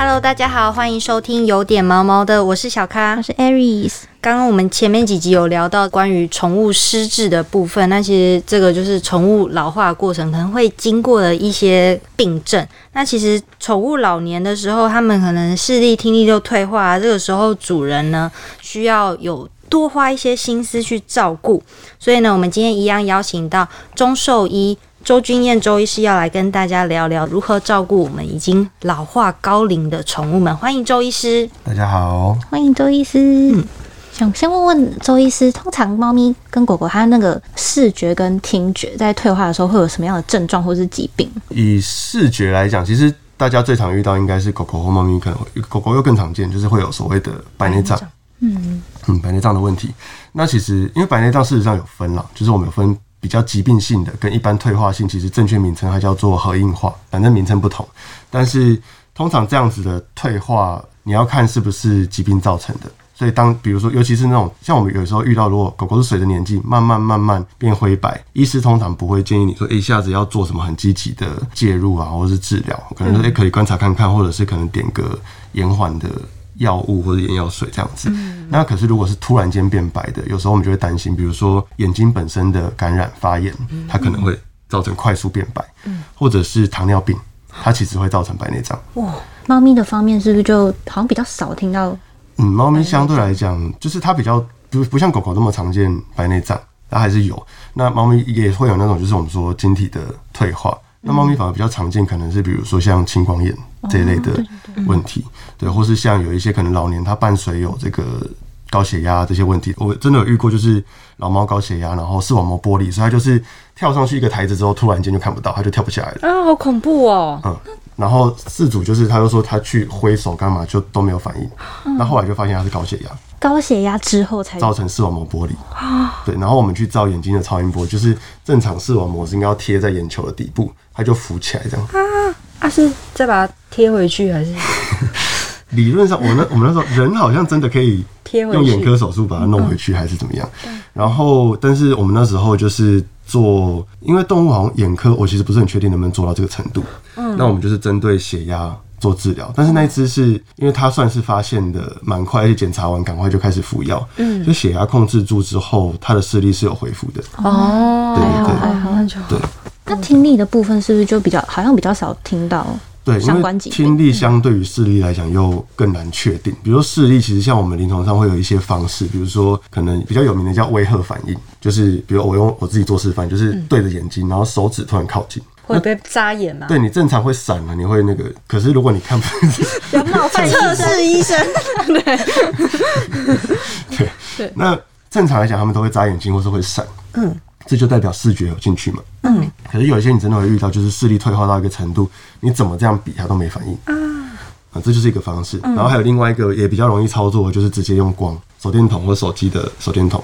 Hello，大家好，欢迎收听有点毛毛的，我是小咖，我是 Aries。刚刚我们前面几集有聊到关于宠物失智的部分，那其实这个就是宠物老化的过程可能会经过的一些病症。那其实宠物老年的时候，它们可能视力、听力就退化，这个时候主人呢需要有多花一些心思去照顾。所以呢，我们今天一样邀请到中兽医。周君燕周医师要来跟大家聊聊如何照顾我们已经老化高龄的宠物们，欢迎周医师。大家好，欢迎周医师。嗯，想先问问周医师，通常猫咪跟狗狗它那个视觉跟听觉在退化的时候会有什么样的症状或是疾病？以视觉来讲，其实大家最常遇到应该是狗狗或猫咪，可能狗狗又更常见，就是会有所谓的白内障。嗯嗯，白内障的问题。那其实因为白内障事实上有分了，就是我们有分。比较疾病性的跟一般退化性，其实正确名称还叫做核硬化，反正名称不同。但是通常这样子的退化，你要看是不是疾病造成的。所以当比如说，尤其是那种像我们有时候遇到，如果狗狗是随着年纪慢慢慢慢变灰白，医师通常不会建议你说一下子要做什么很积极的介入啊，或者是治疗，可能说诶可以观察看看，或者是可能点个延缓的。药物或者眼药水这样子，那可是如果是突然间变白的，有时候我们就会担心，比如说眼睛本身的感染发炎，它可能会造成快速变白，或者是糖尿病，它其实会造成白内障。哇，猫咪的方面是不是就好像比较少听到？嗯，猫咪相对来讲，就是它比较不不像狗狗那么常见白内障，它还是有。那猫咪也会有那种就是我们说晶体的退化。那猫咪反而比较常见，可能是比如说像青光眼这一类的问题，对，或是像有一些可能老年他伴随有这个高血压这些问题，我真的有遇过，就是老猫高血压，然后视网膜剥离，所以它就是跳上去一个台子之后，突然间就看不到，它就跳不起来了。啊，好恐怖哦。嗯，然后事主就是他又说他去挥手干嘛就都没有反应，那后来就发现他是高血压。高血压之后才造成视网膜剥离啊，对，然后我们去照眼睛的超音波，就是正常视网膜是应该要贴在眼球的底部，它就浮起来这样。啊，啊是再把它贴回去还是？理论上，我那我们那时候人好像真的可以贴用眼科手术把它弄回去，还是怎么样？然后，但是我们那时候就是做，因为动物好像眼科，我其实不是很确定能不能做到这个程度。嗯，那我们就是针对血压。做治疗，但是那只是因为它算是发现的蛮快，而且检查完赶快就开始服药，嗯，就血压控制住之后，它的视力是有恢复的。哦，对对对，好像就对。那听力的部分是不是就比较好像比较少听到？对，因为听力相对于视力来讲又更难确定。比如说视力，其实像我们临床上会有一些方式，比如说可能比较有名的叫微赫反应，就是比如我用我自己做示范，就是对着眼睛，然后手指突然靠近。会被扎眼吗？对你正常会闪啊，你会那个。可是如果你看不，要冒犯测试医生。对对对。那正常来讲，他们都会扎眼睛或是会闪。嗯，这就代表视觉有进去嘛。嗯。可是有一些你真的会遇到，就是视力退化到一个程度，你怎么这样比它都没反应啊。啊，这就是一个方式。然后还有另外一个也比较容易操作，就是直接用光。手电筒或手机的手电筒，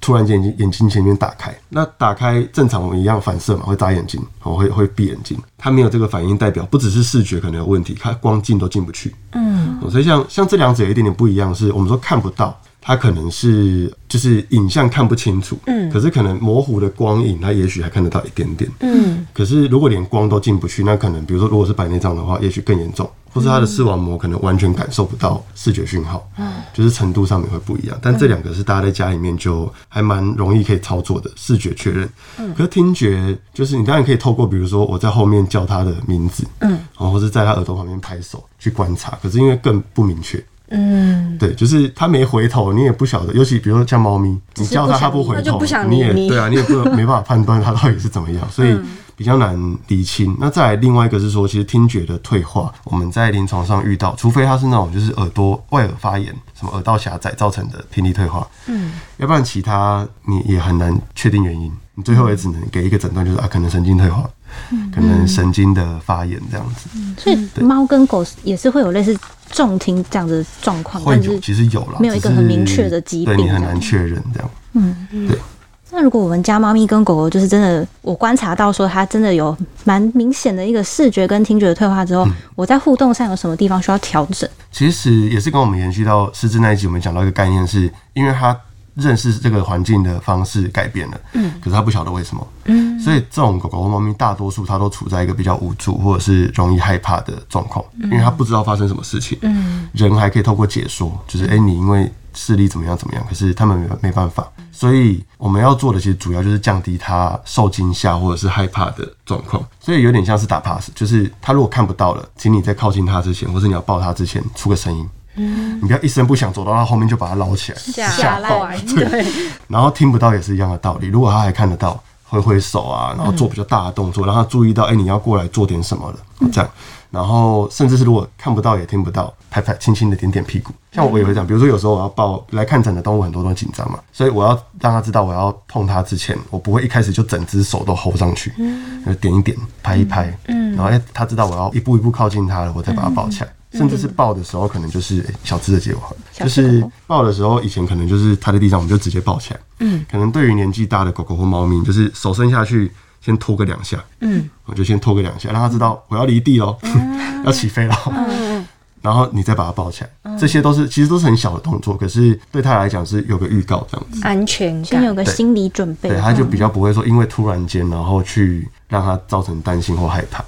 突然间眼睛眼睛前面打开，那打开正常我们一样反射嘛，会眨眼睛，我会会闭眼睛，它没有这个反应，代表不只是视觉可能有问题，它光进都进不去。嗯，所以像像这两者有一点点不一样，是我们说看不到。它可能是就是影像看不清楚，嗯，可是可能模糊的光影，它也许还看得到一点点，嗯，可是如果连光都进不去，那可能比如说如果是白内障的话，也许更严重，或是它的视网膜可能完全感受不到视觉讯号，嗯，就是程度上面会不一样。但这两个是大家在家里面就还蛮容易可以操作的视觉确认，嗯，可是听觉就是你当然可以透过比如说我在后面叫他的名字，嗯，然后或是在他耳朵旁边拍手去观察，可是因为更不明确。嗯，对，就是它没回头，你也不晓得。尤其比如说像猫咪，你叫它它不回头，你也对啊，你也不 没办法判断它到底是怎么样，所以比较难理清。那再来另外一个是说，其实听觉的退化，我们在临床上遇到，除非它是那种就是耳朵外耳发炎，什么耳道狭窄造成的听力退化，嗯，要不然其他你也很难确定原因，你最后也只能给一个诊断，就是啊，可能神经退化。可能神经的发炎这样子，所以猫跟狗也是会有类似重听这样的状况，会有其实有了，没有一个很明确的疾病，你很难确认这样。嗯，对。那如果我们家猫咪跟狗狗就是真的，我观察到说它真的有蛮明显的一个视觉跟听觉的退化之后，我在互动上有什么地方需要调整？其实也是跟我们延续到失智那一集，我们讲到一个概念，是因为它。认识这个环境的方式改变了，嗯，可是它不晓得为什么，嗯，所以这种狗狗或猫咪大多数它都处在一个比较无助或者是容易害怕的状况，因为它不知道发生什么事情，嗯，人还可以透过解说，就是哎、你因为视力怎么样怎么样，可是他们没没办法，所以我们要做的其实主要就是降低他受惊吓或者是害怕的状况，所以有点像是打 pass，就是他如果看不到了，请你在靠近他之前，或是你要抱他之前出个声音。嗯你不要一声不响走到他后面就把他捞起来，吓坏，对，然后听不到也是一样的道理。如果他还看得到，挥挥手啊，然后做比较大的动作，让他注意到，哎、你要过来做点什么了，这样。然后甚至是如果看不到也听不到，拍拍轻轻的点点屁股。像我也会这样，比如说有时候我要抱来看诊的动物，很多都紧张嘛，所以我要让他知道我要碰它之前，我不会一开始就整只手都 hold 上去，就点一点，拍一拍，然后哎、他知道我要一步一步靠近他了，我再把它抱起来。甚至是抱的时候，可能就是、哎小只的借我好了，就是抱的时候，以前可能就是它在地上，我们就直接抱起来。嗯，可能对于年纪大的狗狗或猫咪，就是手伸下去，先拖个两下。嗯，我就先拖个两下，让它知道我要离地喽，要起飞喽。然后你再把它抱起来，这些都是其实都是很小的动作，可是对它来讲是有个预告这样子。安全先有感。个心理准备对，。它就比较不会说因为突然间，然后去让它造成担心或害怕。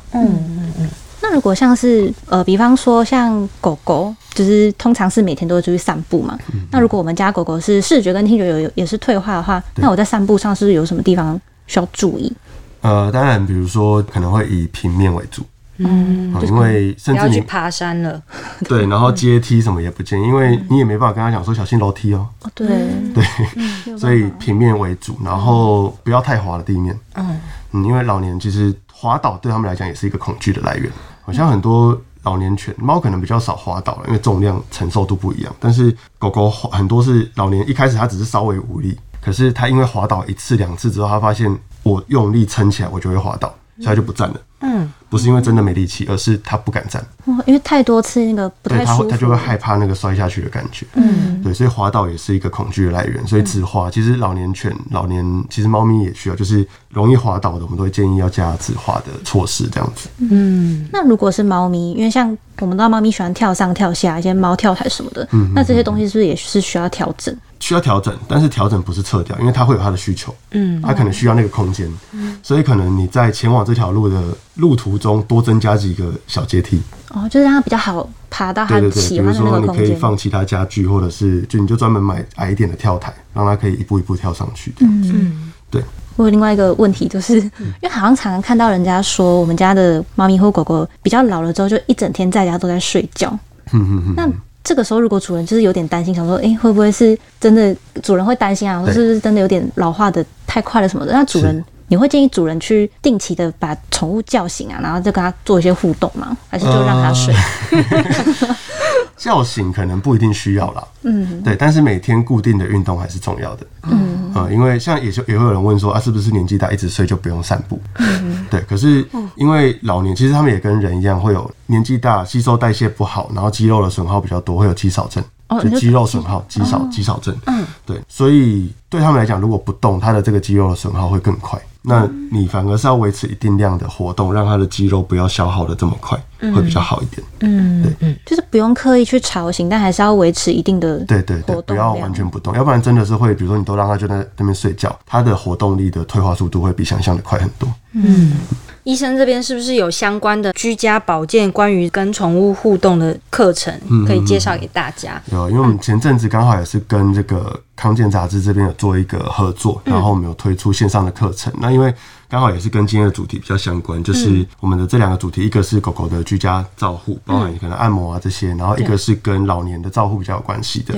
那如果像是呃，比方说像狗狗，就是通常是每天都会出去散步嘛。嗯。那如果我们家狗狗是视觉跟听觉有有也是退化的话，那我在散步上是不是有什么地方需要注意？呃，当然，比如说可能会以平面为主，嗯，因为甚至你要去爬山了，对，然后阶梯什么也不建议，因为你也没办法跟他讲说小心楼梯哦，哦，对，对，所以平面为主，然后不要太滑的地面，嗯，因为老年其实滑倒对他们来讲也是一个恐惧的来源，好像很多老年犬猫可能比较少滑倒了，因为重量承受度不一样，但是狗狗很多是老年一开始它只是稍微无力，可是它因为滑倒一次两次之后，它发现我用力撑起来我就会滑倒，所以它就不站了，嗯，不是因为真的没力气，而是它不敢站。哦因为太多次那个不，太舒服，他他就会害怕那个摔下去的感觉。嗯，对，所以滑倒也是一个恐惧的来源。所以止滑，其实老年犬、老年其实猫咪也需要，就是容易滑倒的，我们都会建议要加止滑的措施，这样子。嗯那如果是猫咪，因为像我们知道猫咪喜欢跳上跳下，一些猫跳台什么的，嗯那这些东西是不是也是需要调整？需要调整，但是调整不是撤掉，因为它会有它的需求，嗯，它可能需要那个空间，所以可能你在前往这条路的路途中多增加几个小阶梯，哦，就是让它比较好爬到它对对对，比如喜欢的那说你可以个空间。放其他家具，或者是就你就专门买矮一点的跳台，让它可以一步一步跳上去，这样子，对。我有另外一个问题，就是嗯因为好像常常看到人家说，我们家的猫咪或狗狗比较老了之后，就一整天在家都在睡觉。嗯嗯嗯那这个时候，如果主人就是有点担心，想说，诶，会不会是真的？主人会担心啊，对是不是真的有点老化的太快了什么的？那主人是，你会建议主人去定期的把宠物叫醒啊，然后再跟它做一些互动吗？还是就让它睡？叫醒可能不一定需要啦，嗯，对，但是每天固定的运动还是重要的，嗯，呃，因为像也就也会有人问说啊，是不是年纪大一直睡就不用散步？嗯，对，可是因为老年其实他们也跟人一样，会有年纪大吸收代谢不好，然后肌肉的损耗比较多，会有肌少症。哦就就肌肉损耗、肌少、肌少症，嗯，对，所以对他们来讲，如果不动，他的这个肌肉的损耗会更快。那你反而是要维持一定量的活动，让他的肌肉不要消耗的这么快，会比较好一点。嗯，对，嗯。就是不用刻意去吵醒，但还是要维持一定的对对对，不要完全不动，要不然真的是会，比如说你都让他就在那边睡觉，他的活动力的退化速度会比想象的快很多。医生这边是不是有相关的居家保健关于跟宠物互动的课程可以介绍给大家？有，因为我们前阵子刚好也是跟这个康健杂志这边有做一个合作，然后我们有推出线上的课程。那因为刚好也是跟今天的主题比较相关，就是我们的这两个主题，一个是狗狗的居家照护，包含可能按摩啊这些，然后一个是跟老年的照护比较有关系的。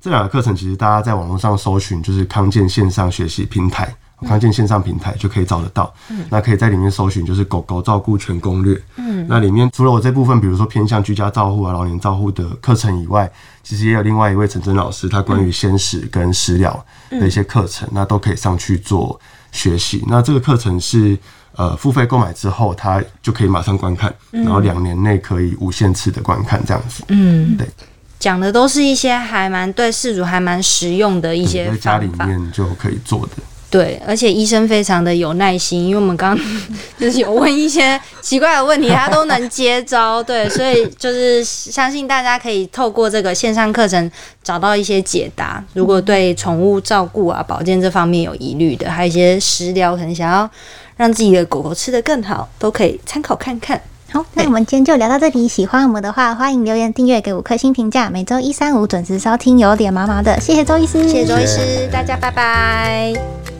这两个课程其实大家在网络上搜寻，就是康健线上学习平台。康健线上平台就可以找得到，那可以在里面搜寻就是狗狗照顾全攻略。嗯，那里面除了我这部分，比如说偏向居家照护啊、老年照护的课程以外，其实也有另外一位陈真老师，他关于鲜食跟食疗的一些课程，那都可以上去做学习。那这个课程是呃付费购买之后，他就可以马上观看，然后两年内可以无限次的观看这样子。嗯，对，讲的都是一些还蛮对饲主还蛮实用的一些在家里。面就可以做的。对，而且医生非常的有耐心，因为我们刚刚 就是有问一些奇怪的问题，他都能接招。对，所以就是相信大家可以透过这个线上课程找到一些解答。如果对宠物照顾啊、保健这方面有疑虑的，还有一些食疗，可能想要让自己的狗狗吃得更好，都可以参考看看。好，那我们今天就聊到这里。喜欢我们的话，欢迎留言、订阅、给五颗星评价。每周一、三、五准时收听，有点毛毛的。谢谢周医师，谢谢周医师，大家拜拜。